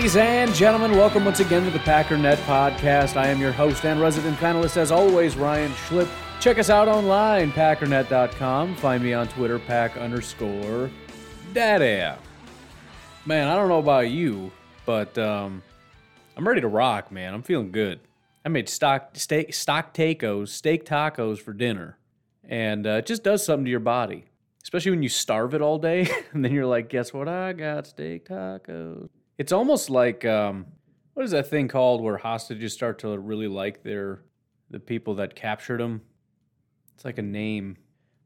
Ladies and gentlemen, welcome once again to the Packernet Podcast. I am your host and resident panelist, as always, Ryan Schlip. Check us out online, packernet.com. Find me on Twitter, pack underscore daddy. Man, I don't know about you, but um, I'm ready to rock, man. I'm feeling good. I made stock steak stock tacos, steak tacos for dinner, and uh, it just does something to your body, especially when you starve it all day, and then you're like, "Guess what? I got steak tacos." It's almost like um, what is that thing called where hostages start to really like their the people that captured them? It's like a name.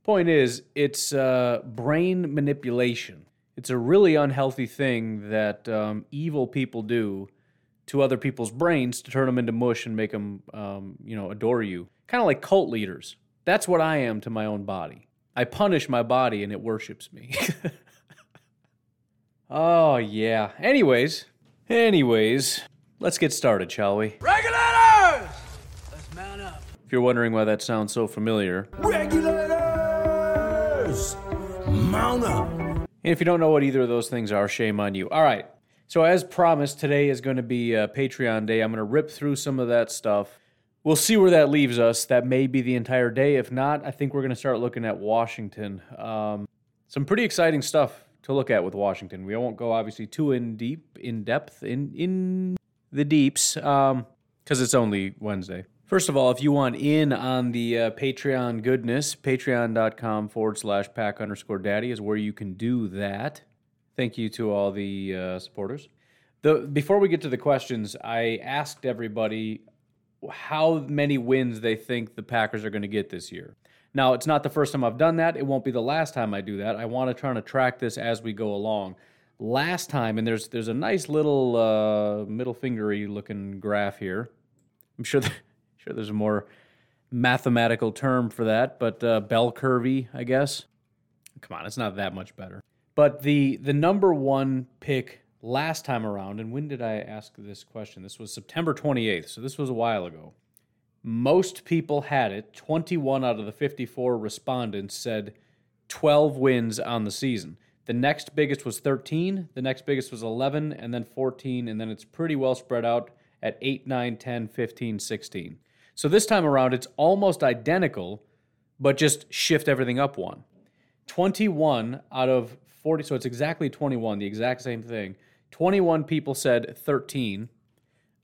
Point is, it's uh, brain manipulation. It's a really unhealthy thing that um, evil people do to other people's brains to turn them into mush and make them, um, you know, adore you. Kind of like cult leaders. That's what I am to my own body. I punish my body and it worships me. oh, yeah. Anyways, anyways, let's get started, shall we? Regulators! Let's mount up. If you're wondering why that sounds so familiar, Regulators! Mount up. And if you don't know what either of those things are, shame on you. All right. So, as promised, today is going to be uh, Patreon Day. I'm going to rip through some of that stuff. We'll see where that leaves us. That may be the entire day. If not, I think we're going to start looking at Washington. Um, some pretty exciting stuff to look at with Washington. We won't go obviously too in deep, in depth, in in the deeps, because it's only Wednesday. First of all, if you want in on the uh, Patreon goodness, patreon.com forward slash pack underscore daddy is where you can do that. Thank you to all the uh, supporters. The, before we get to the questions, I asked everybody how many wins they think the Packers are going to get this year. Now, it's not the first time I've done that. It won't be the last time I do that. I want to try to track this as we go along. Last time, and there's there's a nice little uh, middle fingery looking graph here. I'm sure sure there's a more mathematical term for that, but uh, bell curvy, I guess. Come on, it's not that much better. But the the number one pick last time around, and when did I ask this question? This was September 28th, so this was a while ago. Most people had it. 21 out of the 54 respondents said 12 wins on the season. The next biggest was 13, the next biggest was 11, and then 14, and then it's pretty well spread out at 8, 9, 10, 15, 16. So this time around, it's almost identical, but just shift everything up one. 21 out of 40, so it's exactly 21, the exact same thing. 21 people said 13,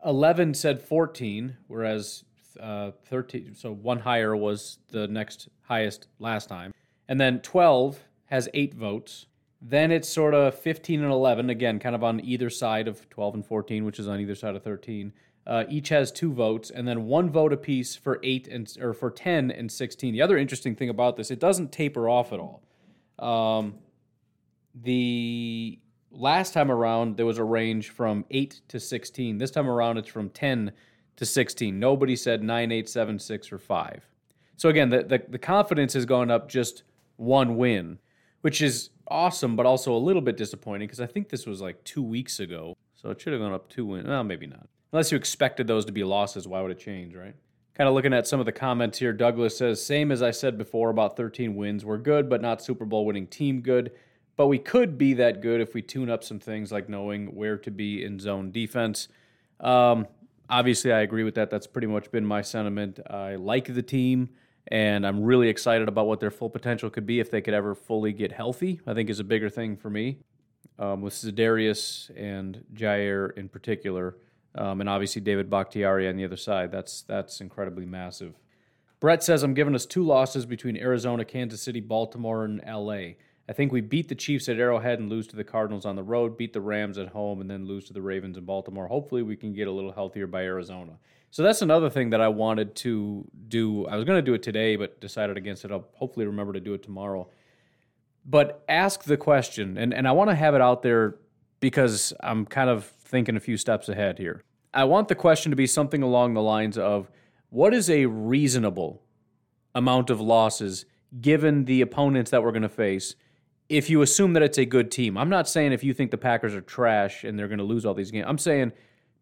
11 said 14, whereas uh, 13, so one higher was the next highest last time. And then 12 has eight votes. Then it's sort of 15 and 11, again, kind of on either side of 12 and 14, which is on either side of 13. Uh, each has two votes, and then one vote apiece for eight and or for 10 and 16. The other interesting thing about this, it doesn't taper off at all. Um, the last time around there was a range from 8 to 16 this time around it's from 10 to 16 nobody said 9 8 7 6 or 5 so again the, the, the confidence has gone up just one win which is awesome but also a little bit disappointing because i think this was like two weeks ago. So it should have gone up two wins well maybe not. Unless you expected those to be losses why would it change right? Kind of looking at some of the comments here douglas says same as i said before about 13 wins. We're good but not super bowl winning team good. But we could be that good if we tune up some things like knowing where to be in zone defense. Um, obviously, I agree with that. That's pretty much been my sentiment. I like the team, and I'm really excited about what their full potential could be if they could ever fully get healthy. I think is a bigger thing for me um, with Za'Darius and Jaire in particular, um, and obviously David Bakhtiari on the other side. That's that's incredibly massive. Brett says, I'm giving us two losses between Arizona, Kansas City, Baltimore, and LA. I think we beat the Chiefs at Arrowhead and lose to the Cardinals on the road, beat the Rams at home, and then lose to the Ravens in Baltimore. Hopefully, we can get a little healthier by Arizona. So that's another thing that I wanted to do. I was going to do it today, but decided against it. I'll hopefully remember to do it tomorrow. But ask the question, and, and I want to have it out there because I'm kind of thinking a few steps ahead here. I want the question to be something along the lines of what is a reasonable amount of losses given the opponents that we're going to face if you assume that it's a good team. I'm not saying if you think the Packers are trash and they're going to lose all these games. I'm saying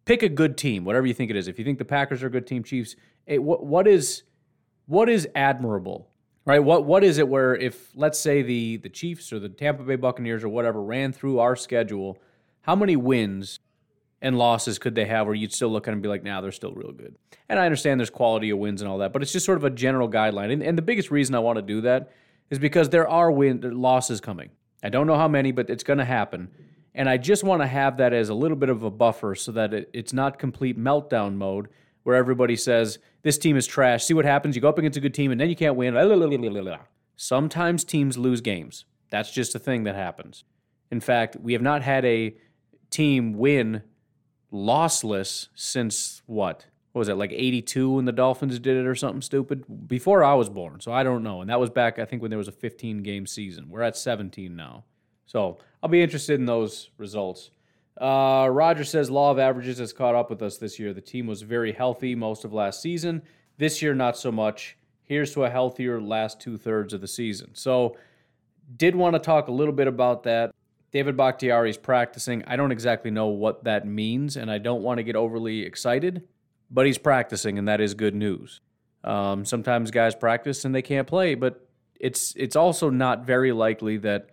pick a good team, whatever you think it is. If you think the Packers are a good team, Chiefs, hey, what what is what is admirable? Right? What what is it where if let's say the the Chiefs or the Tampa Bay Buccaneers or whatever ran through our schedule, how many wins and losses could they have where you'd still look at them and be like, nah, they're still real good. And I understand there's quality of wins and all that, but it's just sort of a general guideline. And, and the biggest reason I want to do that is because there are win losses coming. I don't know how many, but it's going to happen. And I just want to have that as a little bit of a buffer so that it, it's not complete meltdown mode where everybody says, this team is trash. See what happens? You go up against a good team and then you can't win. Sometimes teams lose games. That's just a thing that happens. In fact, we have not had a team win lossless since what? What was it, like 82 when the Dolphins did it or something stupid? Before I was born, so I don't know. And that was back, I think, when there was a 15 game season. We're at 17 now. So I'll be interested in those results. Uh, Roger says law of averages has caught up with us this year. The team was very healthy most of last season. This year, not so much. Here's to a healthier last two thirds of the season. So, did want to talk a little bit about that. David Bakhtiari is practicing. I don't exactly know what that means, and I don't want to get overly excited, but he's practicing, and that is good news. Um, sometimes guys practice and they can't play, but it's it's also not very likely that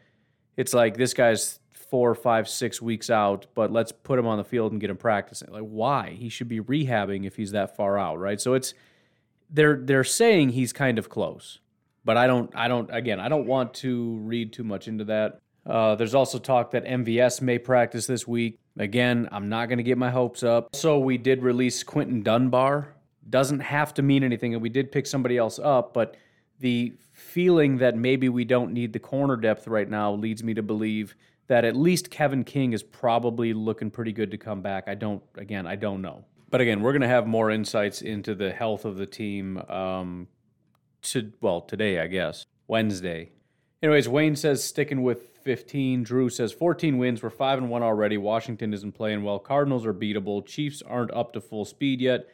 it's like this guy's four, five, six weeks out, but let's put him on the field and get him practicing. Like, why? He should be rehabbing if he's that far out, right? So it's they're they're saying he's kind of close, but I don't I don't again I don't want to read too much into that. Uh, there's also talk that MVS may practice this week. Again, I'm not going to get my hopes up. So we did release Quinton Dunbar. Doesn't have to mean anything, and we did pick somebody else up, but the feeling that maybe we don't need the corner depth right now leads me to believe that at least Kevin King is probably looking pretty good to come back. I don't, again, I don't know. But again, we're going to have more insights into the health of the team um, to, well, today, I guess, Wednesday. Anyways, Wayne says sticking with 15. Drew says 14 wins. We're 5 and 1 already. Washington isn't playing well. Cardinals are beatable. Chiefs aren't up to full speed yet.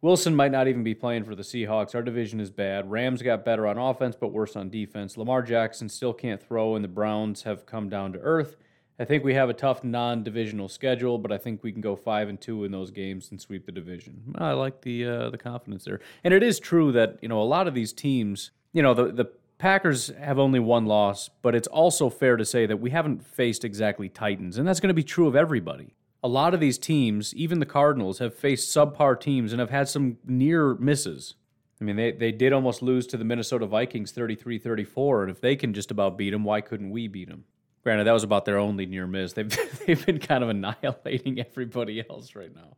Wilson might not even be playing for the Seahawks. Our division is bad. Rams got better on offense, but worse on defense. Lamar Jackson still can't throw, and the Browns have come down to earth. I think we have a tough non-divisional schedule, but I think we can go five and two in those games and sweep the division. I like the uh, the confidence there, and it is true that you know a lot of these teams, you know, the the Packers have only one loss, but it's also fair to say that we haven't faced exactly Titans, and that's going to be true of everybody. A lot of these teams, even the Cardinals, have faced subpar teams and have had some near misses. I mean, they, they did almost lose to the Minnesota Vikings 33 34, and if they can just about beat them, why couldn't we beat them? Granted, that was about their only near miss. They've, they've been kind of annihilating everybody else right now.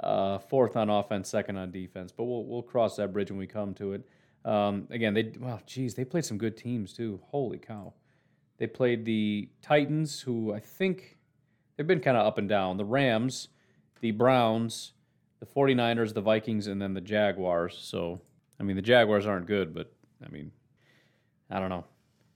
Uh, fourth on offense, second on defense, but we'll, we'll cross that bridge when we come to it. Um, again, they well, geez, they played some good teams too. Holy cow! They played the Titans, who I think they've been kind of up and down. The Rams, the Browns, the 49ers, the Vikings, and then the Jaguars. So, I mean, the Jaguars aren't good, but I mean, I don't know.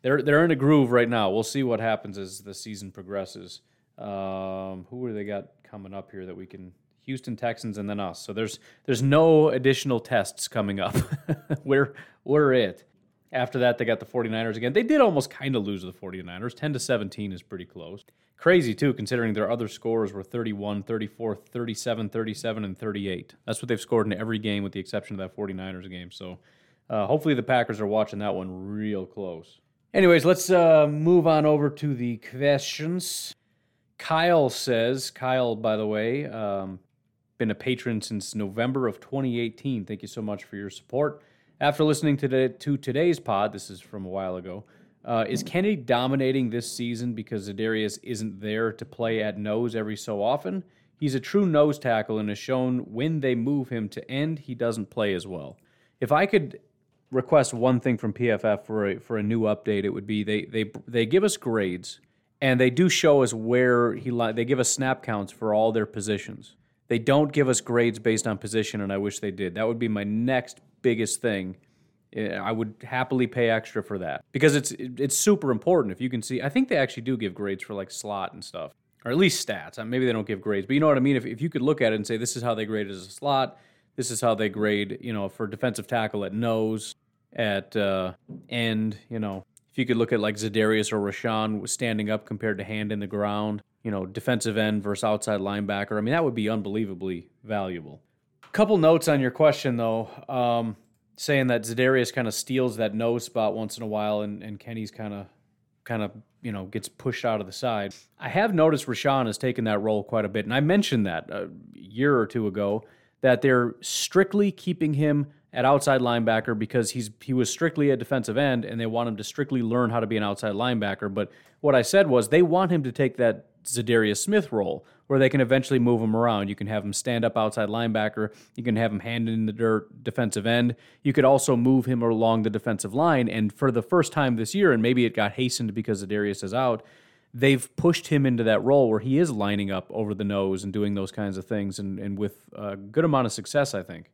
They're they're in a groove right now. We'll see what happens as the season progresses. Um, who do they got coming up here that we can Houston Texans, and then us. So there's there's no additional tests coming up. we're we're it. After that, they got the 49ers again. They did almost kind of lose the 49ers. 10 to 17 is pretty close. Crazy, too, considering their other scores were 31, 34, 37, 37, and 38. That's what they've scored in every game with the exception of that 49ers game. So uh, hopefully the Packers are watching that one real close. Anyways, let's uh, move on over to the questions. Kyle says, Kyle, by the way, um, been a patron since November of 2018. Thank you so much for your support. After listening to, the, to today's pod, this is from a while ago, uh, is Kennedy dominating this season because Za'Darius isn't there to play at nose every so often? He's a true nose tackle and has shown when they move him to end, he doesn't play as well. If I could request one thing from PFF for a, for a new update, it would be they they they give us grades and they do show us where he li- they give us snap counts for all their positions. They don't give us grades based on position, and I wish they did. That would be my next biggest thing. Eh, I would happily pay extra for that because it's it's super important. If you can see, I think they actually do give grades for like slot and stuff, or at least stats. Maybe they don't give grades, but you know what I mean. If if you could look at it and say this is how they grade as a slot, this is how they grade, you know, for defensive tackle at nose, at uh, end, you know, if you could look at like Za'Darius or Rashan standing up compared to hand in the ground, you know, defensive end versus outside linebacker. I mean, that would be unbelievably valuable. Couple notes on your question though, um, saying that Za'Darius kind of steals that nose spot once in a while, and, and Kenny's kind of kind of you know gets pushed out of the side. I have noticed Rashan has taken that role quite a bit, and I mentioned that a year or two ago that they're strictly keeping him at outside linebacker because he's he was strictly a defensive end, and they want him to strictly learn how to be an outside linebacker. But what I said was they want him to take that Za'Darius Smith role where they can eventually move him around. You can have him stand up outside linebacker. You can have him hand in the dirt defensive end. You could also move him along the defensive line. And for the first time this year, and maybe it got hastened because Za'Darius is out, they've pushed him into that role where he is lining up over the nose and doing those kinds of things, and, and with a good amount of success, I think.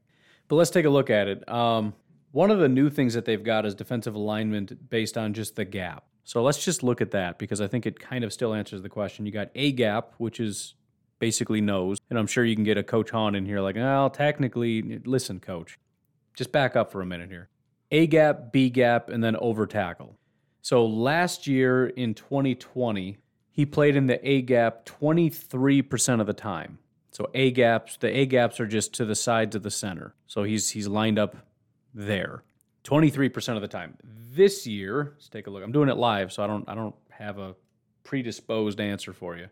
But let's take a look at it. Um, one of the new things that they've got is defensive alignment based on just the gap. So let's just look at that because I think it kind of still answers the question. You got A gap, which is basically nose, and I'm sure you can get a Coach Hahn in here like, well, technically, listen, Coach, just back up for a minute here. A gap, B gap, and then over tackle. So last year in 2020, he played in the A gap 23% of the time. So A gaps, the A gaps are just to the sides of the center. So he's he's lined up there. 23% of the time. This year, let's take a look. I'm doing it live, so I don't I don't have a predisposed answer for you.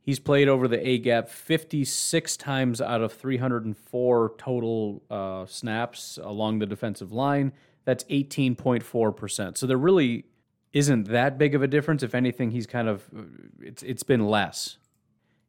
He's played over the A gap 56 times out of 304 total uh, snaps along the defensive line. That's 18.4%. So there really isn't that big of a difference. If anything, he's kind of it's it's been less.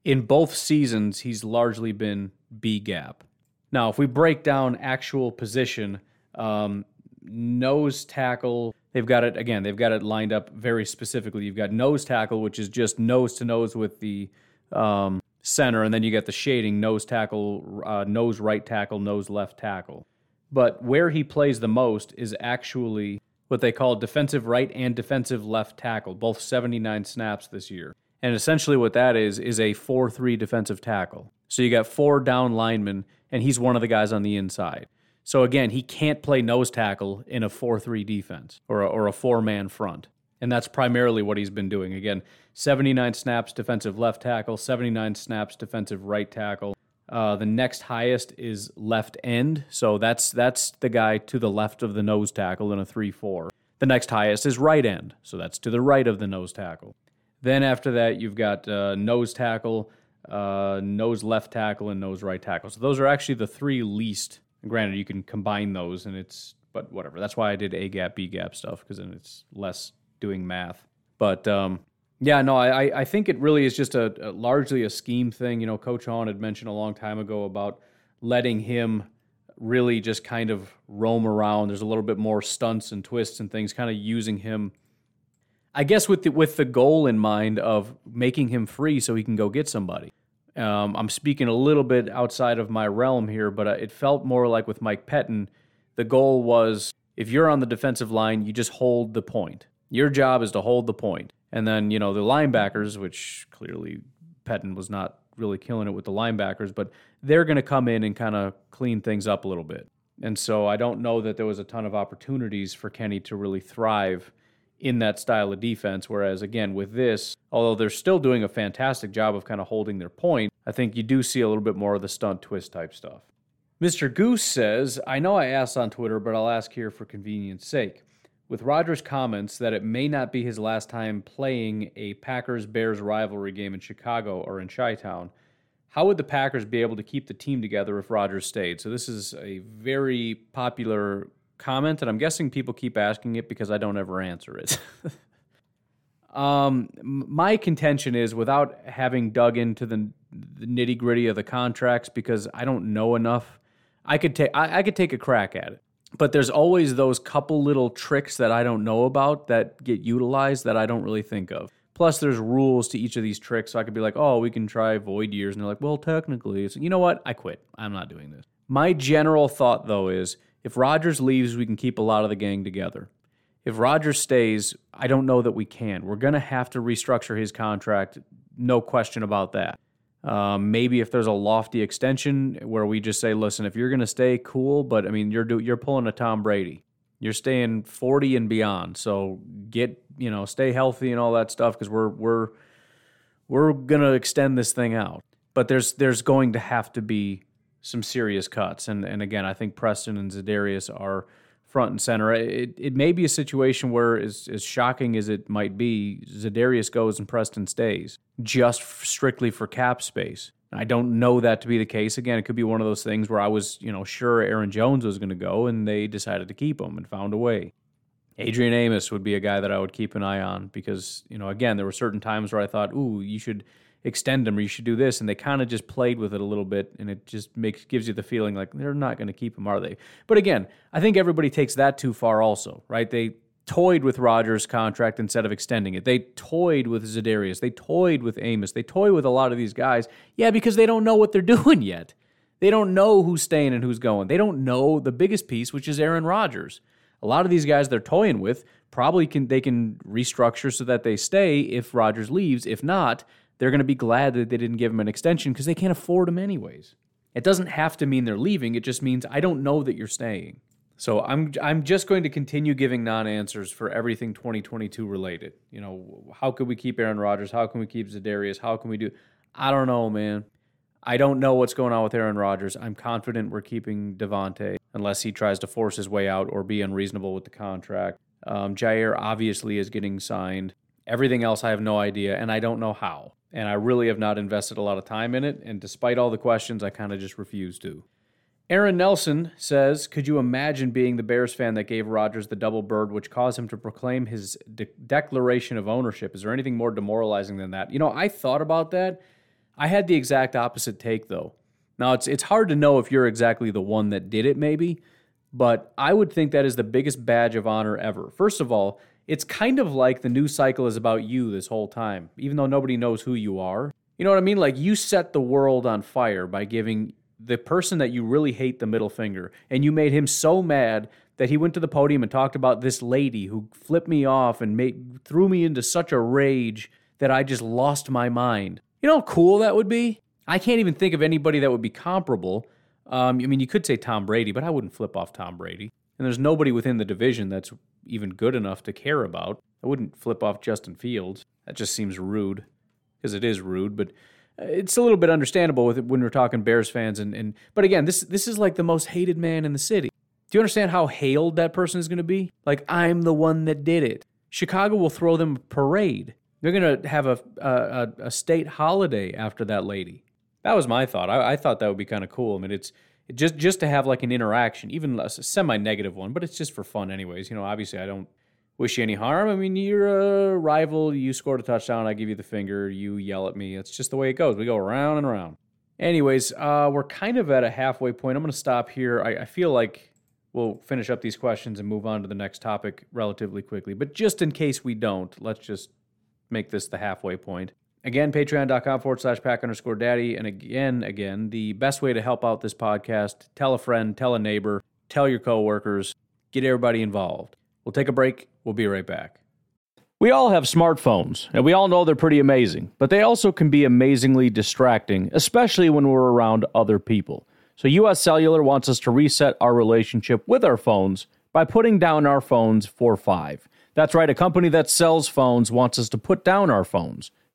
In both seasons, he's largely been B gap. Now, if we break down actual position, um, nose tackle, they've got it again. They've got it lined up very specifically. You've got nose tackle, which is just nose to nose with the um, center, and then you got the shading nose tackle, uh, nose right tackle, nose left tackle. But where he plays the most is actually what they call defensive right and defensive left tackle, both 79 snaps this year. And essentially, what that is, is a 4 3 defensive tackle. So you got four down linemen, and he's one of the guys on the inside. So again, he can't play nose tackle in a 4 3 defense or a, or a four man front. And that's primarily what he's been doing. Again, 79 snaps defensive left tackle, 79 snaps defensive right tackle. Uh, the next highest is left end, so that's that's the guy to the left of the nose tackle in a three-four. The next highest is right end, so that's to the right of the nose tackle. Then after that, you've got uh, nose tackle, uh, nose left tackle, and nose right tackle. So those are actually the three least. Granted, you can combine those, and it's but whatever. That's why I did A gap, B gap stuff because then it's less doing math. But um, yeah, no, I, I think it really is just a, a, largely a scheme thing. You know, Coach Hahn had mentioned a long time ago about letting him really just kind of roam around. There's a little bit more stunts and twists and things, kind of using him, I guess, with the, with the goal in mind of making him free so he can go get somebody. Um, I'm speaking a little bit outside of my realm here, but uh, it felt more like with Mike Pettine, the goal was if you're on the defensive line, you just hold the point. Your job is to hold the point. And then, you know, the linebackers, which clearly Pettine was not really killing it with the linebackers, but they're going to come in and kind of clean things up a little bit. And so I don't know that there was a ton of opportunities for Kenny to really thrive in that style of defense. Whereas, again, with this, although they're still doing a fantastic job of kind of holding their point, I think you do see a little bit more of the stunt twist type stuff. Mr. Goose says, I know I asked on Twitter, but I'll ask here for convenience sake. With Rodgers' comments that it may not be his last time playing a Packers Bears rivalry game in Chicago or in Chi Town, how would the Packers be able to keep the team together if Rodgers stayed? So, this is a very popular comment, and I'm guessing people keep asking it because I don't ever answer it. um, my contention is without having dug into the, the nitty gritty of the contracts because I don't know enough. I could take I, I could take a crack at it. but there's always those couple little tricks that I don't know about that get utilized that I don't really think of. Plus, there's rules to each of these tricks. So I could be like, oh, we can try void years. And they're like, well, technically. It's, you know what? I quit. I'm not doing this. My general thought, though, is if Rodgers leaves, we can keep a lot of the gang together. If Rodgers stays, I don't know that we can. We're going to have to restructure his contract. No question about that. Um, maybe if there's a lofty extension where we just say, listen, if you're going to stay, cool. But I mean, you're do, you're pulling a Tom Brady. You're staying 40 and beyond. So get you know stay healthy and all that stuff because we're we're we're going to extend this thing out. But there's there's going to have to be some serious cuts. And and again, I think Preston and Za'Darius are front and center. It, it may be a situation where, as, as shocking as it might be, Za'Darius goes and Preston stays just strictly for cap space. I don't know that to be the case. Again, it could be one of those things where I was, you know, sure Aaron Jones was going to go, and they decided to keep him and found a way. Adrian Amos would be a guy that I would keep an eye on because, you know, again, there were certain times where I thought, ooh, you should extend him or you should do this and they kind of just played with it a little bit and it just makes gives you the feeling like they're not going to keep him are they but again i think everybody takes that too far also right they toyed with Rodgers' contract instead of extending it. They toyed with Za'Darius. They toyed with Amos. They toy with a lot of these guys. Yeah, because they don't know what they're doing yet. They don't know who's staying and who's going. They don't know the biggest piece, which is Aaron Rodgers. A lot of these guys they're toying with probably can they can restructure so that they stay if Rodgers leaves. If not, they're going to be glad that they didn't give him an extension because they can't afford him anyways. It doesn't have to mean they're leaving. It just means I don't know that you're staying. So I'm I'm just going to continue giving non-answers for everything 2022 related. You know, how could we keep Aaron Rodgers? How can we keep Za'Darius? How can we do? I don't know, man. I don't know what's going on with Aaron Rodgers. I'm confident we're keeping Davante unless he tries to force his way out or be unreasonable with the contract. Um, Jaire obviously is getting signed. Everything else, I have no idea, and I don't know how and I really have not invested a lot of time in it. And despite all the questions, I kind of just refuse to. Aaron Nelson says, Could you imagine being the Bears fan that gave Rodgers the double bird, which caused him to proclaim his de- declaration of ownership? Is there anything more demoralizing than that? You know, I thought about that. I had the exact opposite take, though. Now, it's, it's hard to know if you're exactly the one that did it, maybe, but I would think that is the biggest badge of honor ever. First of all, it's kind of like the news cycle is about you this whole time, even though nobody knows who you are. You know what I mean? Like you set the world on fire by giving the person that you really hate the middle finger, and you made him so mad that he went to the podium and talked about this lady who flipped me off and made threw me into such a rage that I just lost my mind. You know how cool that would be? I can't even think of anybody that would be comparable. Um, I mean, you could say Tom Brady, but I wouldn't flip off Tom Brady. And there's nobody within the division that's even good enough to care about. I wouldn't flip off Justin Fields. That just seems rude, because it is rude. But uh, it's a little bit understandable with it when we're talking Bears fans. And, and but again, this this is like the most hated man in the city. Do you understand how hailed that person is going to be? Like I'm the one that did it. Chicago will throw them a parade. They're going to have a, a, a state holiday after that lady. That was my thought. I, I thought that would be kind of cool. I mean, it's just just to have like an interaction, even a semi-negative one, but it's just for fun, anyways. You know, obviously, I don't wish you any harm. I mean, you're a rival. You scored a touchdown. I give you the finger. You yell at me. It's just the way it goes. We go around and around. Anyways, uh, we're kind of at a halfway point. I'm going to stop here. I, I feel like we'll finish up these questions and move on to the next topic relatively quickly. But just in case we don't, let's just make this the halfway point. Again, patreon.com forward slash pack underscore daddy. And again, again, the best way to help out this podcast, tell a friend, tell a neighbor, tell your coworkers, get everybody involved. We'll take a break. We'll be right back. We all have smartphones, and we all know they're pretty amazing, but they also can be amazingly distracting, especially when we're around other people. So, US Cellular wants us to reset our relationship with our phones by putting down our phones for five. That's right, a company that sells phones wants us to put down our phones.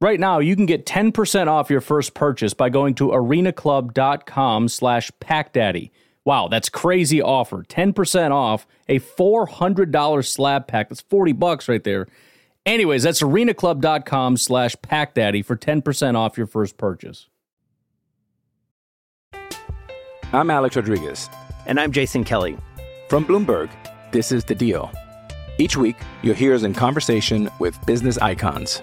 Right now, you can get 10% off your first purchase by going to arenaclub.com slash packdaddy. Wow, that's crazy offer. 10% off a $400 slab pack. That's 40 bucks right there. Anyways, that's arenaclub.com slash packdaddy for 10% off your first purchase. I'm Alex Rodriguez. And I'm Jason Kelly. From Bloomberg, this is The Deal. Each week, you'll hear us in conversation with business icons.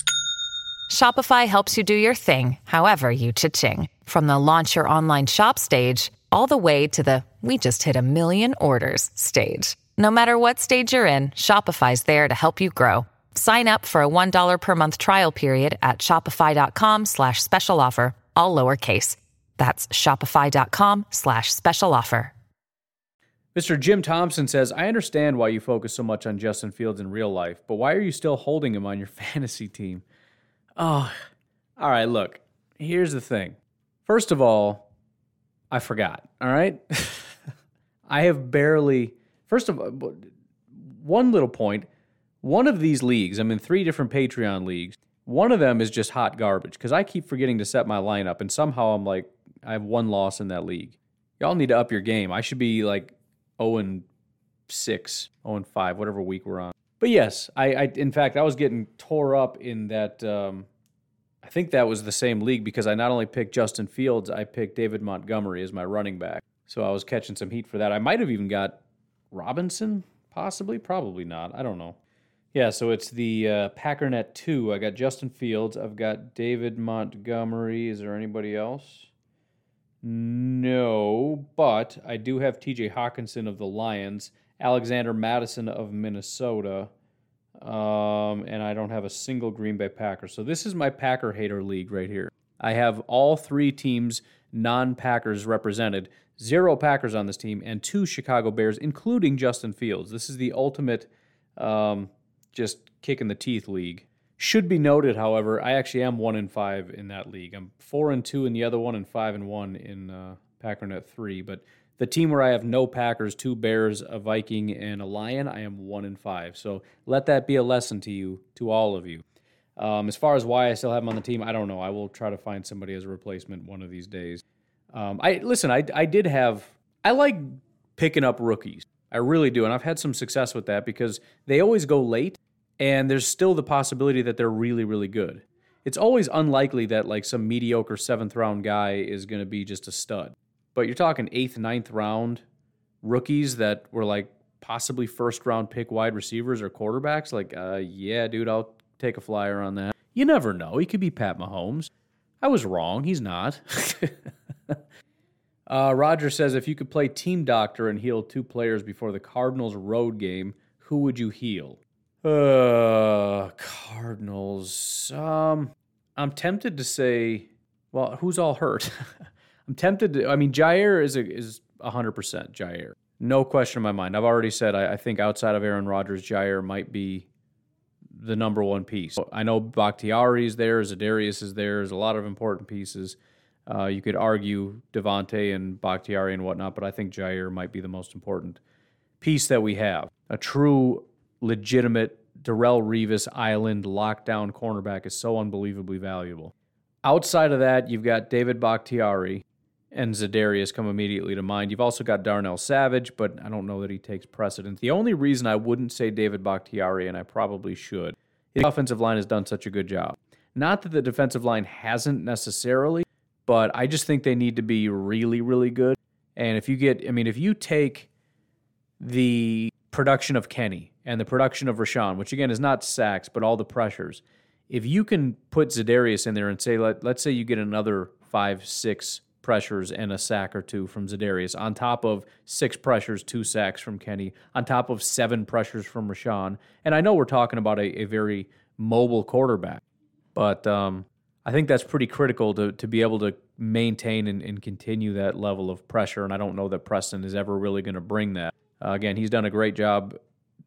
Shopify helps you do your thing, however you cha-ching. From the launch your online shop stage, all the way to the we just hit a million orders stage. No matter what stage you're in, Shopify's there to help you grow. Sign up for a $1 per month trial period at shopify.com slash special offer, all lowercase. That's shopify.com slash special offer. Mr. Jim Thompson says, I understand why you focus so much on Justin Fields in real life, but why are you still holding him on your fantasy team? Oh, all right, look, here's the thing. First of all, I forgot, all right? I have barely, first of all, one little point. One of these leagues, I'm in three different Patreon leagues. One of them is just hot garbage because I keep forgetting to set my lineup, and somehow I'm like, I have one loss in that league. Y'all need to up your game. I should be like 0 and 6, 0 and 5, whatever week we're on. But yes, I, I in fact I was getting tore up in that. Um, I think that was the same league because I not only picked Justin Fields, I picked David Montgomery as my running back. So I was catching some heat for that. I might have even got Robinson, possibly, probably not. I don't know. Yeah, so it's the uh, Packernet 2. I got Justin Fields. I've got David Montgomery. Is there anybody else? No, but I do have TJ Hockenson of the Lions, Alexander Mattison of Minnesota, um, and I don't have a single Green Bay Packer. So this is my Packer hater league right here. I have all three teams, non Packers, represented. Zero Packers on this team, and two Chicago Bears, including Justin Fields. This is the ultimate um, just kick in the teeth league. Should be noted, however, I actually am one in five in that league. I'm four and two in the other one, and five and one in uh, Packernet three. But the team where I have no Packers, two Bears, a Viking, and a Lion, I am one in five. So let that be a lesson to you, to all of you. Um, as far as why I still have him on the team, I don't know. I will try to find somebody as a replacement one of these days. Um, I listen. I I did have. I like picking up rookies. I really do, and I've had some success with that because they always go late, and there's still the possibility that they're really really good. It's always unlikely that like some mediocre seventh round guy is going to be just a stud. But you're talking eighth, ninth round rookies that were like possibly first round pick wide receivers or quarterbacks. Like, uh, yeah, dude, I'll take a flyer on that. You never know. He could be Pat Mahomes. I was wrong. He's not. uh, Roger says if you could play team doctor and heal two players before the Cardinals road game, who would you heal? Uh, Cardinals. Um, I'm tempted to say, well, who's all hurt? I'm tempted to. I mean, Jaire is a, is 100 percent Jaire. No question in my mind. I've already said I, I think outside of Aaron Rodgers, Jaire might be the number one piece. I know Bakhtiari is there, Za'Darius is there. There's a lot of important pieces. Uh, you could argue Davante and Bakhtiari and whatnot, but I think Jaire might be the most important piece that we have. A true, legitimate Darrelle Revis Island lockdown cornerback is so unbelievably valuable. Outside of that, you've got David Bakhtiari and Za'Darius come immediately to mind. You've also got Darnell Savage, but I don't know that he takes precedence. The only reason I wouldn't say David Bakhtiari, and I probably should, the offensive line has done such a good job. Not that the defensive line hasn't necessarily, but I just think they need to be really, really good. And if you get, I mean, if you take the production of Kenny and the production of Rashan, which again is not sacks, but all the pressures, if you can put Za'Darius in there and say, let, let's say you get another five, six pressures and a sack or two from Za'Darius, on top of six pressures, two sacks from Kenny, on top of seven pressures from Rashan. And I know we're talking about a, a very mobile quarterback, but um, I think that's pretty critical to, to be able to maintain and, and continue that level of pressure. And I don't know that Preston is ever really going to bring that. Uh, again, he's done a great job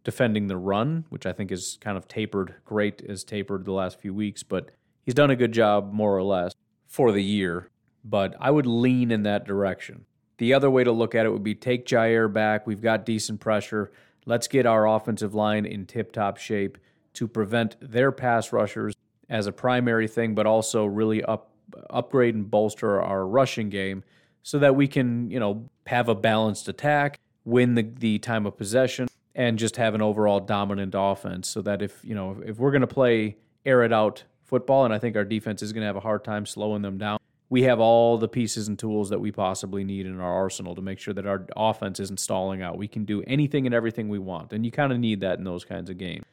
defending the run, which I think is kind of tapered, great as tapered the last few weeks, but he's done a good job more or less for the year. But I would lean in that direction. The other way to look at it would be take Jaire back. We've got decent pressure. Let's get our offensive line in tip top shape to prevent their pass rushers as a primary thing, but also really up upgrade and bolster our rushing game so that we can, you know, have a balanced attack, win the, the time of possession, and just have an overall dominant offense so that if, you know, if we're going to play air it out football, and I think our defense is going to have a hard time slowing them down, we have all the pieces and tools that we possibly need in our arsenal to make sure that our offense isn't stalling out. We can do anything and everything we want, and you kind of need that in those kinds of games.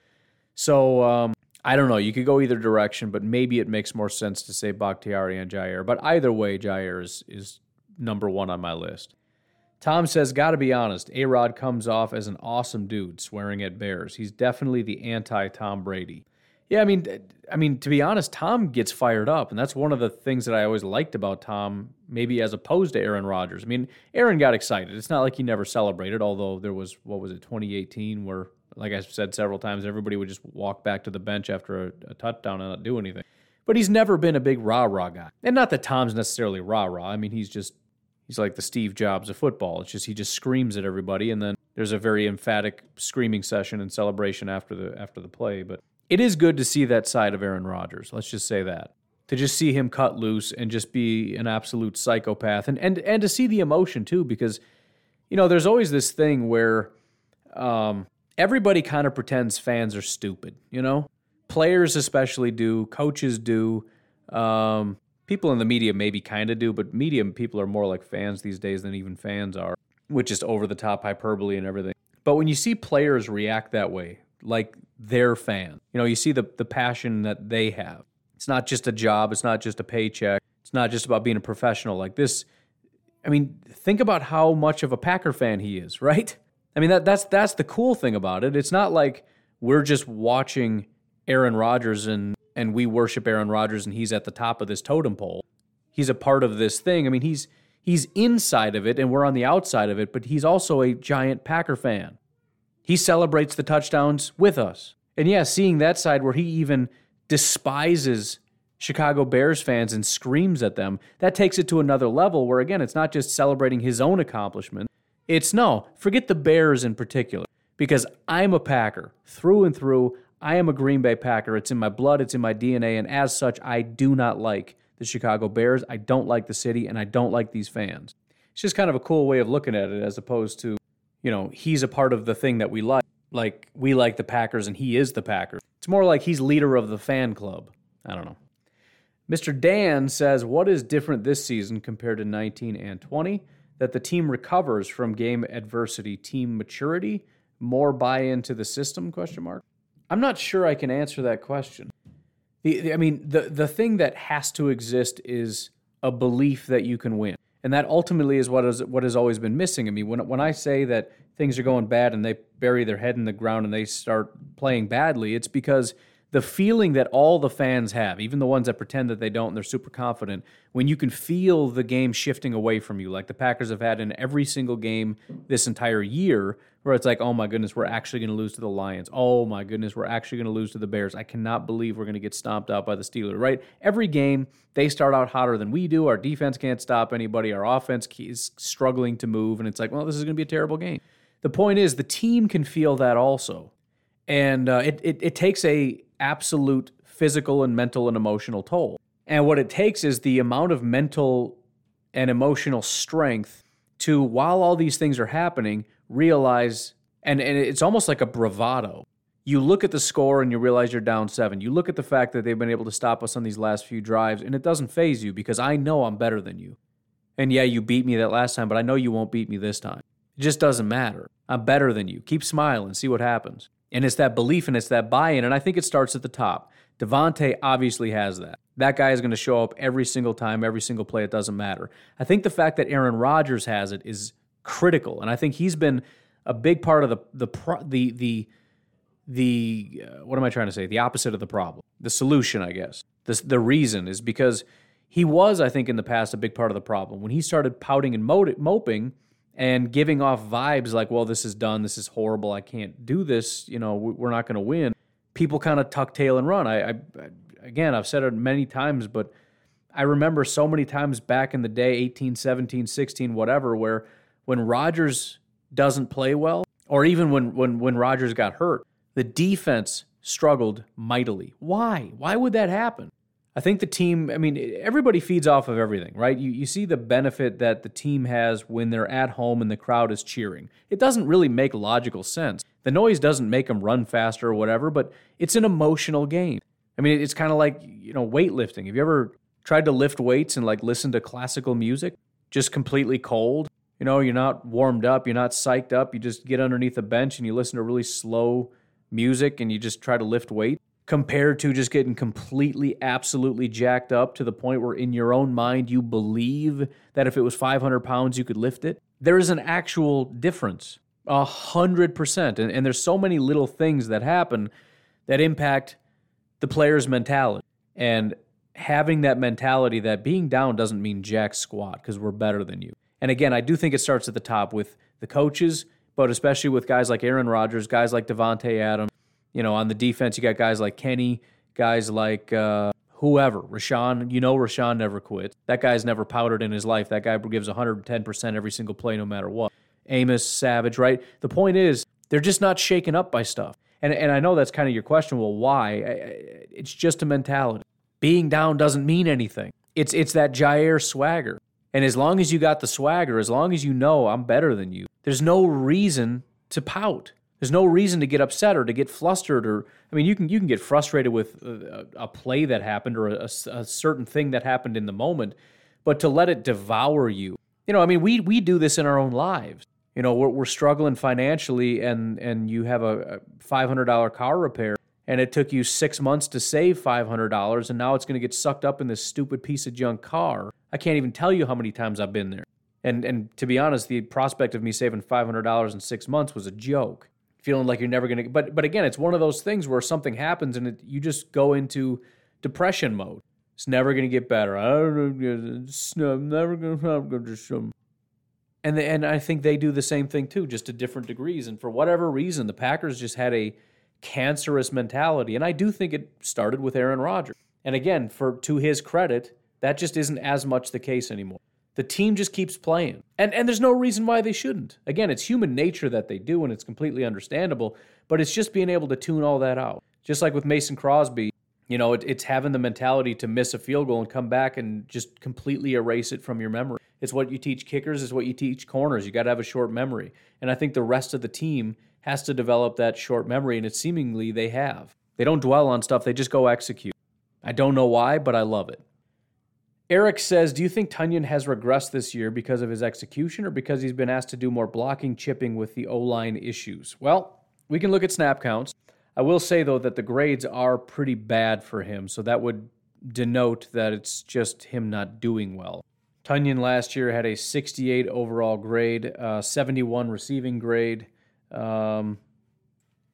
So um, I don't know. You could go either direction, but maybe it makes more sense to say Bakhtiari and Jaire. But either way, Jaire is is number one on my list. Tom says, "Got to be honest. A Rod comes off as an awesome dude, swearing at Bears. He's definitely the anti Tom Brady." Yeah, I mean, I mean, to be honest, Tom gets fired up, and that's one of the things that I always liked about Tom, maybe as opposed to Aaron Rodgers. I mean, Aaron got excited. It's not like he never celebrated, although there was what was it, 2018, where like I said several times, everybody would just walk back to the bench after a, a touchdown and not do anything. But he's never been a big rah rah guy. And not that Tom's necessarily rah rah. I mean, he's just, he's like the Steve Jobs of football. It's just he just screams at everybody. And then there's a very emphatic screaming session and celebration after the, after the play. But it is good to see that side of Aaron Rodgers. Let's just say that. To just see him cut loose and just be an absolute psychopath. And, and, and to see the emotion too, because, you know, there's always this thing where, um, everybody kind of pretends fans are stupid, you know? Players especially do, coaches do. Um, people in the media maybe kind of do, but media people are more like fans these days than even fans are, which is over the top hyperbole and everything. But when you see players react that way, like their fan, you know, you see the, the passion that they have. It's not just a job, it's not just a paycheck, it's not just about being a professional. Like this, I mean, think about how much of a Packer fan he is, right? I mean that that's that's the cool thing about it. It's not like we're just watching Aaron Rodgers and and we worship Aaron Rodgers and he's at the top of this totem pole. He's a part of this thing. I mean, he's he's inside of it and we're on the outside of it, but he's also a giant Packer fan. He celebrates the touchdowns with us. And yeah, seeing that side where he even despises Chicago Bears fans and screams at them, that takes it to another level where again, it's not just celebrating his own accomplishment it's no, forget the Bears in particular, because I'm a Packer through and through. I am a Green Bay Packer. It's in my blood, it's in my DNA, and as such, I do not like the Chicago Bears. I don't like the city, and I don't like these fans. It's just kind of a cool way of looking at it as opposed to, you know, he's a part of the thing that we like. Like we like the Packers and he is the Packers. It's more like he's leader of the fan club. I don't know. Mr. Dan says, What is different this season compared to 19 and 20? that the team recovers from game adversity, team maturity, more buy into the system? Question mark. I'm not sure I can answer that question. The, the, I mean, the the thing that has to exist is a belief that you can win, and that ultimately is what is what has always been missing in me. When when I say that things are going bad and they bury their head in the ground and they start playing badly, it's because the feeling that all the fans have, even the ones that pretend that they don't and they're super confident, when you can feel the game shifting away from you, like the Packers have had in every single game this entire year, where it's like, oh my goodness, we're actually going to lose to the Lions. Oh my goodness, we're actually going to lose to the Bears. I cannot believe we're going to get stomped out by the Steelers, right? Every game, they start out hotter than we do. Our defense can't stop anybody. Our offense is struggling to move. And it's like, well, this is going to be a terrible game. The point is, the team can feel that also. And uh, it, it, it takes a absolute physical and mental and emotional toll. And what it takes is the amount of mental and emotional strength to, while all these things are happening, realize, and, and it's almost like a bravado. You look at the score and you realize you're down seven. You look at the fact that they've been able to stop us on these last few drives, and it doesn't faze you because I know I'm better than you. And yeah, you beat me that last time, but I know you won't beat me this time. It just doesn't matter. I'm better than you. Keep smiling, see what happens. And it's that belief and it's that buy in. And I think it starts at the top. Davante obviously has that. That guy is going to show up every single time, every single play. It doesn't matter. I think the fact that Aaron Rodgers has it is critical, and I think he's been a big part of the the the the the uh, what am I trying to say? The opposite of the problem, the solution, I guess. The the reason is because he was, I think, in the past a big part of the problem when he started pouting and moping and giving off vibes like, "Well, this is done. This is horrible. I can't do this. You know, we're not going to win." People kind of tuck tail and run. I, I again, I've said it many times, but I remember so many times back in the day, 18, 17, 16, whatever, where when Rodgers doesn't play well, or even when when when Rodgers got hurt, the defense struggled mightily. Why? Why would that happen? I think the team, I mean, everybody feeds off of everything, right? You, you see the benefit that the team has when they're at home and the crowd is cheering. It doesn't really make logical sense. The noise doesn't make them run faster or whatever, but it's an emotional game. I mean, it's kind of like, you know, weightlifting. Have you ever tried to lift weights and like listen to classical music just completely cold? You know, you're not warmed up, you're not psyched up, you just get underneath a bench and you listen to really slow music and you just try to lift weight compared to just getting completely, absolutely jacked up to the point where in your own mind you believe that if it was 500 pounds you could lift it. There is an actual difference, a hundred percent. And, and there's so many little things that happen that impact the player's mentality. And having that mentality that being down doesn't mean jack squat because we're better than you. And again, I do think it starts at the top with the coaches, but especially with guys like Aaron Rodgers, guys like Davante Adams. You know, on the defense, you got guys like Kenny, guys like uh, whoever. Rashan, you know, Rashan never quits. That guy's never powdered in his life. That guy gives 110% every single play, no matter what. Amos, Savage, right? The point is, they're just not shaken up by stuff. And, and I know that's kind of your question. Well, why? It's just a mentality. Being down doesn't mean anything. It's it's that Jaire swagger. And as long as you got the swagger, as long as you know I'm better than you, there's no reason to pout. There's no reason to get upset or to get flustered or I mean you can you can get frustrated with uh, a, a play that happened or a, a, certain thing that happened in the moment, but to let it devour you. You know, I mean we we do this in our own lives. You know, we're, we're struggling financially and and you have a, a $500 car repair and it took you 6 months to save $500 and now it's going to get sucked up in this stupid piece of junk car. I can't even tell you how many times I've been there. And and to be honest, the prospect of me saving $500 in 6 months was a joke. Feeling like you're never going to but but again it's one of those things where something happens and it, you just go into depression mode. It's never going to get better. I don't know it's never going to and the, and i think they do the same thing too just to different degrees. And for whatever reason the packers just had a cancerous mentality and i do think it started with aaron rodgers and again for to his credit that just isn't as much the case anymore the team just keeps playing. And and there's no reason why they shouldn't. Again, it's human nature that they do and it's completely understandable, but it's just being able to tune all that out. Just like with Mason Crosby, you know, it, it's having the mentality to miss a field goal and come back and just completely erase it from your memory. It's what you teach kickers, it's what you teach corners. You got to have a short memory. And I think the rest of the team has to develop that short memory and it seemingly they have. They don't dwell on stuff, they just go execute. I don't know why, but I love it. Eric says, Do you think Tonyan has regressed this year because of his execution or because he's been asked to do more blocking, chipping with the O line issues? Well, we can look at snap counts. I will say, though, that the grades are pretty bad for him, so that would denote that it's just him not doing well. Tonyan last year had a 68 overall grade, uh, 71 receiving grade. Um,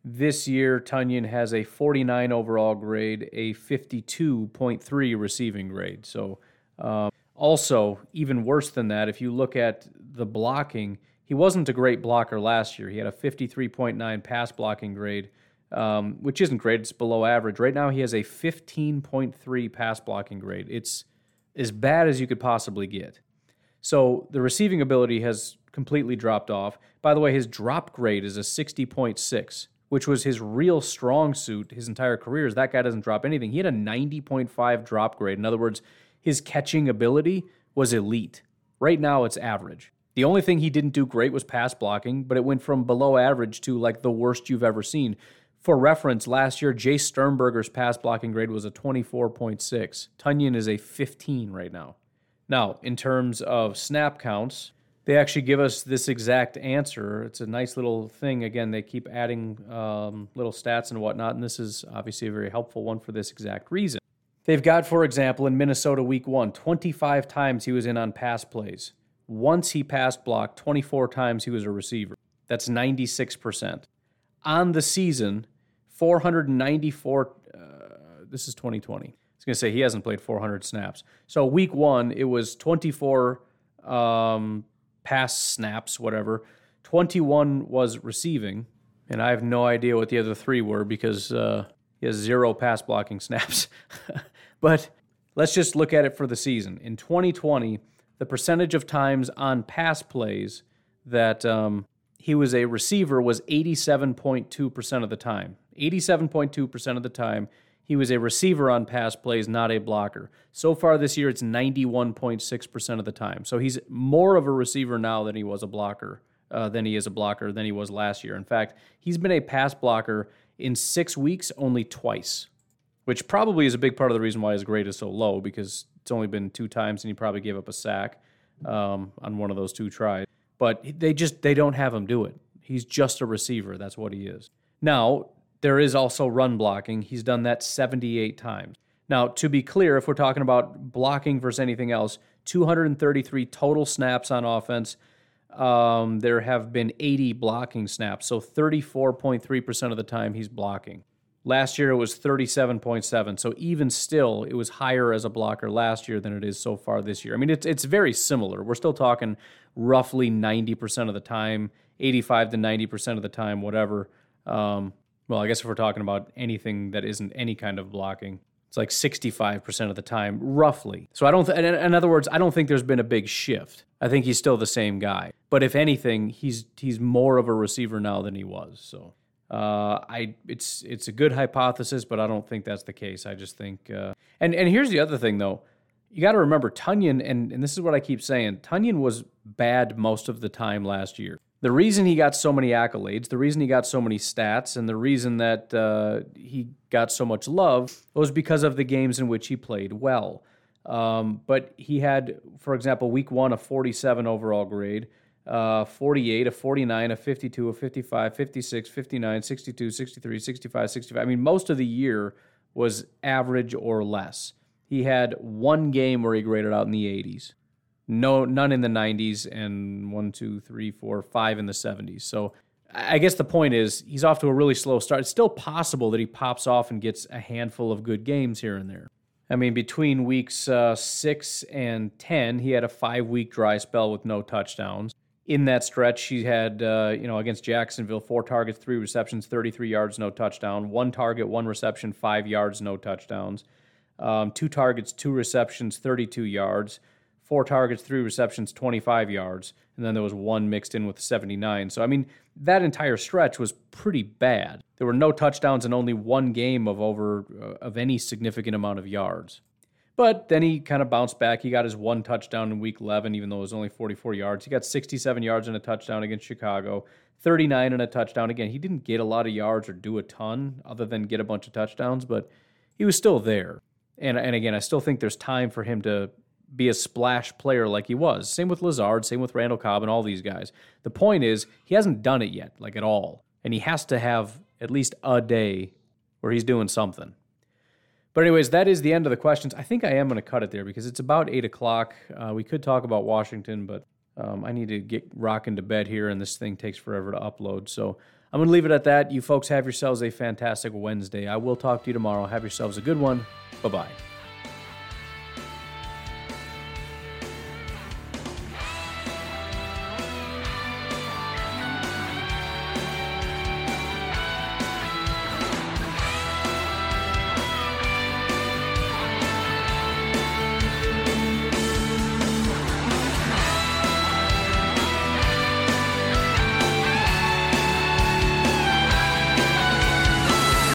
this year, Tonyan has a 49 overall grade, a 52.3 receiving grade. So um, also, even worse than that, if you look at the blocking, he wasn't a great blocker last year. He had a 53.9 pass blocking grade, um, which isn't great. It's below average. Right now, he has a 15.3 pass blocking grade. It's as bad as you could possibly get. So the receiving ability has completely dropped off. By the way, his drop grade is a 60.6, which was his real strong suit his entire career. Is that guy doesn't drop anything. He had a 90.5 drop grade. In other words, his catching ability was elite. Right now, it's average. The only thing he didn't do great was pass blocking, but it went from below average to like the worst you've ever seen. For reference, last year, Jace Sternberger's pass blocking grade was a 24.6. Tonyan is a 15 right now. Now, in terms of snap counts, they actually give us this exact answer. It's a nice little thing. Again, they keep adding um, little stats and whatnot, and this is obviously a very helpful one for this exact reason. They've got, for example, in Minnesota week one, 25 times he was in on pass plays. Once he passed block, 24 times he was a receiver. That's 96%. On the season, 494. Uh, this is 2020. I was going to say he hasn't played 400 snaps. So week one, it was 24 um, pass snaps, whatever. 21 was receiving. And I have no idea what the other three were because uh, he has zero pass blocking snaps. but let's just look at it for the season. In 2020, the percentage of times on pass plays that um, he was a receiver was 87.2% of the time. 87.2% of the time, he was a receiver on pass plays, not a blocker. So far this year, it's 91.6% of the time. So he's more of a receiver now than he was a blocker, uh, than he is a blocker than he was last year. In fact, he's been a pass blocker in six weeks only twice, which probably is a big part of the reason why his grade is so low because it's only been two times and he probably gave up a sack um, on one of those two tries. But they just they don't have him do it. He's just a receiver. That's what he is. Now, there is also run blocking. He's done that 78 times. Now, to be clear, if we're talking about blocking versus anything else, 233 total snaps on offense. Um, there have been 80 blocking snaps, so 34.3% of the time he's blocking. Last year it was 37.7, so even still, it was higher as a blocker last year than it is so far this year. I mean, it's it's very similar. We're still talking roughly 90% of the time, 85 to 90% of the time, whatever. Um, well, I guess if we're talking about anything that isn't any kind of blocking, it's like 65% of the time, roughly. So I don't, th- in other words, I don't think there's been a big shift. I think he's still the same guy. But if anything, he's he's more of a receiver now than he was. So uh, I it's it's a good hypothesis, but I don't think that's the case. I just think, uh, and and here's the other thing though, you got to remember Tonyan, and and this is what I keep saying, Tonyan was bad most of the time last year the reason he got so many accolades, the reason he got so many stats, and the reason that uh, he got so much love was because of the games in which he played well. Um, but he had, for example, week one, a 47 overall grade, uh, 48, a 49, a 52, a 55, 56, 59, 62, 63, 65, 65. I mean, most of the year was average or less. He had one game where he graded out in the 80s no none in the 90s and one two three four five in the 70s so i guess the point is he's off to a really slow start. It's still possible that he pops off and gets a handful of good games here and there. I mean between weeks uh, 6 and 10 he had a five week dry spell with no touchdowns. In that stretch he had uh, you know against jacksonville four targets three receptions 33 yards no touchdown. One target one reception five yards no touchdowns. Um, two targets two receptions 32 yards four targets, three receptions, 25 yards, and then there was one mixed in with 79. So, I mean, that entire stretch was pretty bad. There were no touchdowns in only one game of over uh, of any significant amount of yards. But then he kind of bounced back. He got his one touchdown in week 11, even though it was only 44 yards. He got 67 yards and a touchdown against Chicago, 39 and a touchdown. Again, he didn't get a lot of yards or do a ton other than get a bunch of touchdowns, but he was still there. And, and again, I still think there's time for him to be a splash player like he was. Same with Lazard, same with Randall Cobb and all these guys. The point is, he hasn't done it yet, like at all. And he has to have at least a day where he's doing something. But, anyways, that is the end of the questions. I think I am going to cut it there because it's about 8 o'clock. Uh, we could talk about Washington, but um, I need to get rocking to bed here, and this thing takes forever to upload. So, I'm going to leave it at that. You folks have yourselves a fantastic Wednesday. I will talk to you tomorrow. Have yourselves a good one. Bye bye.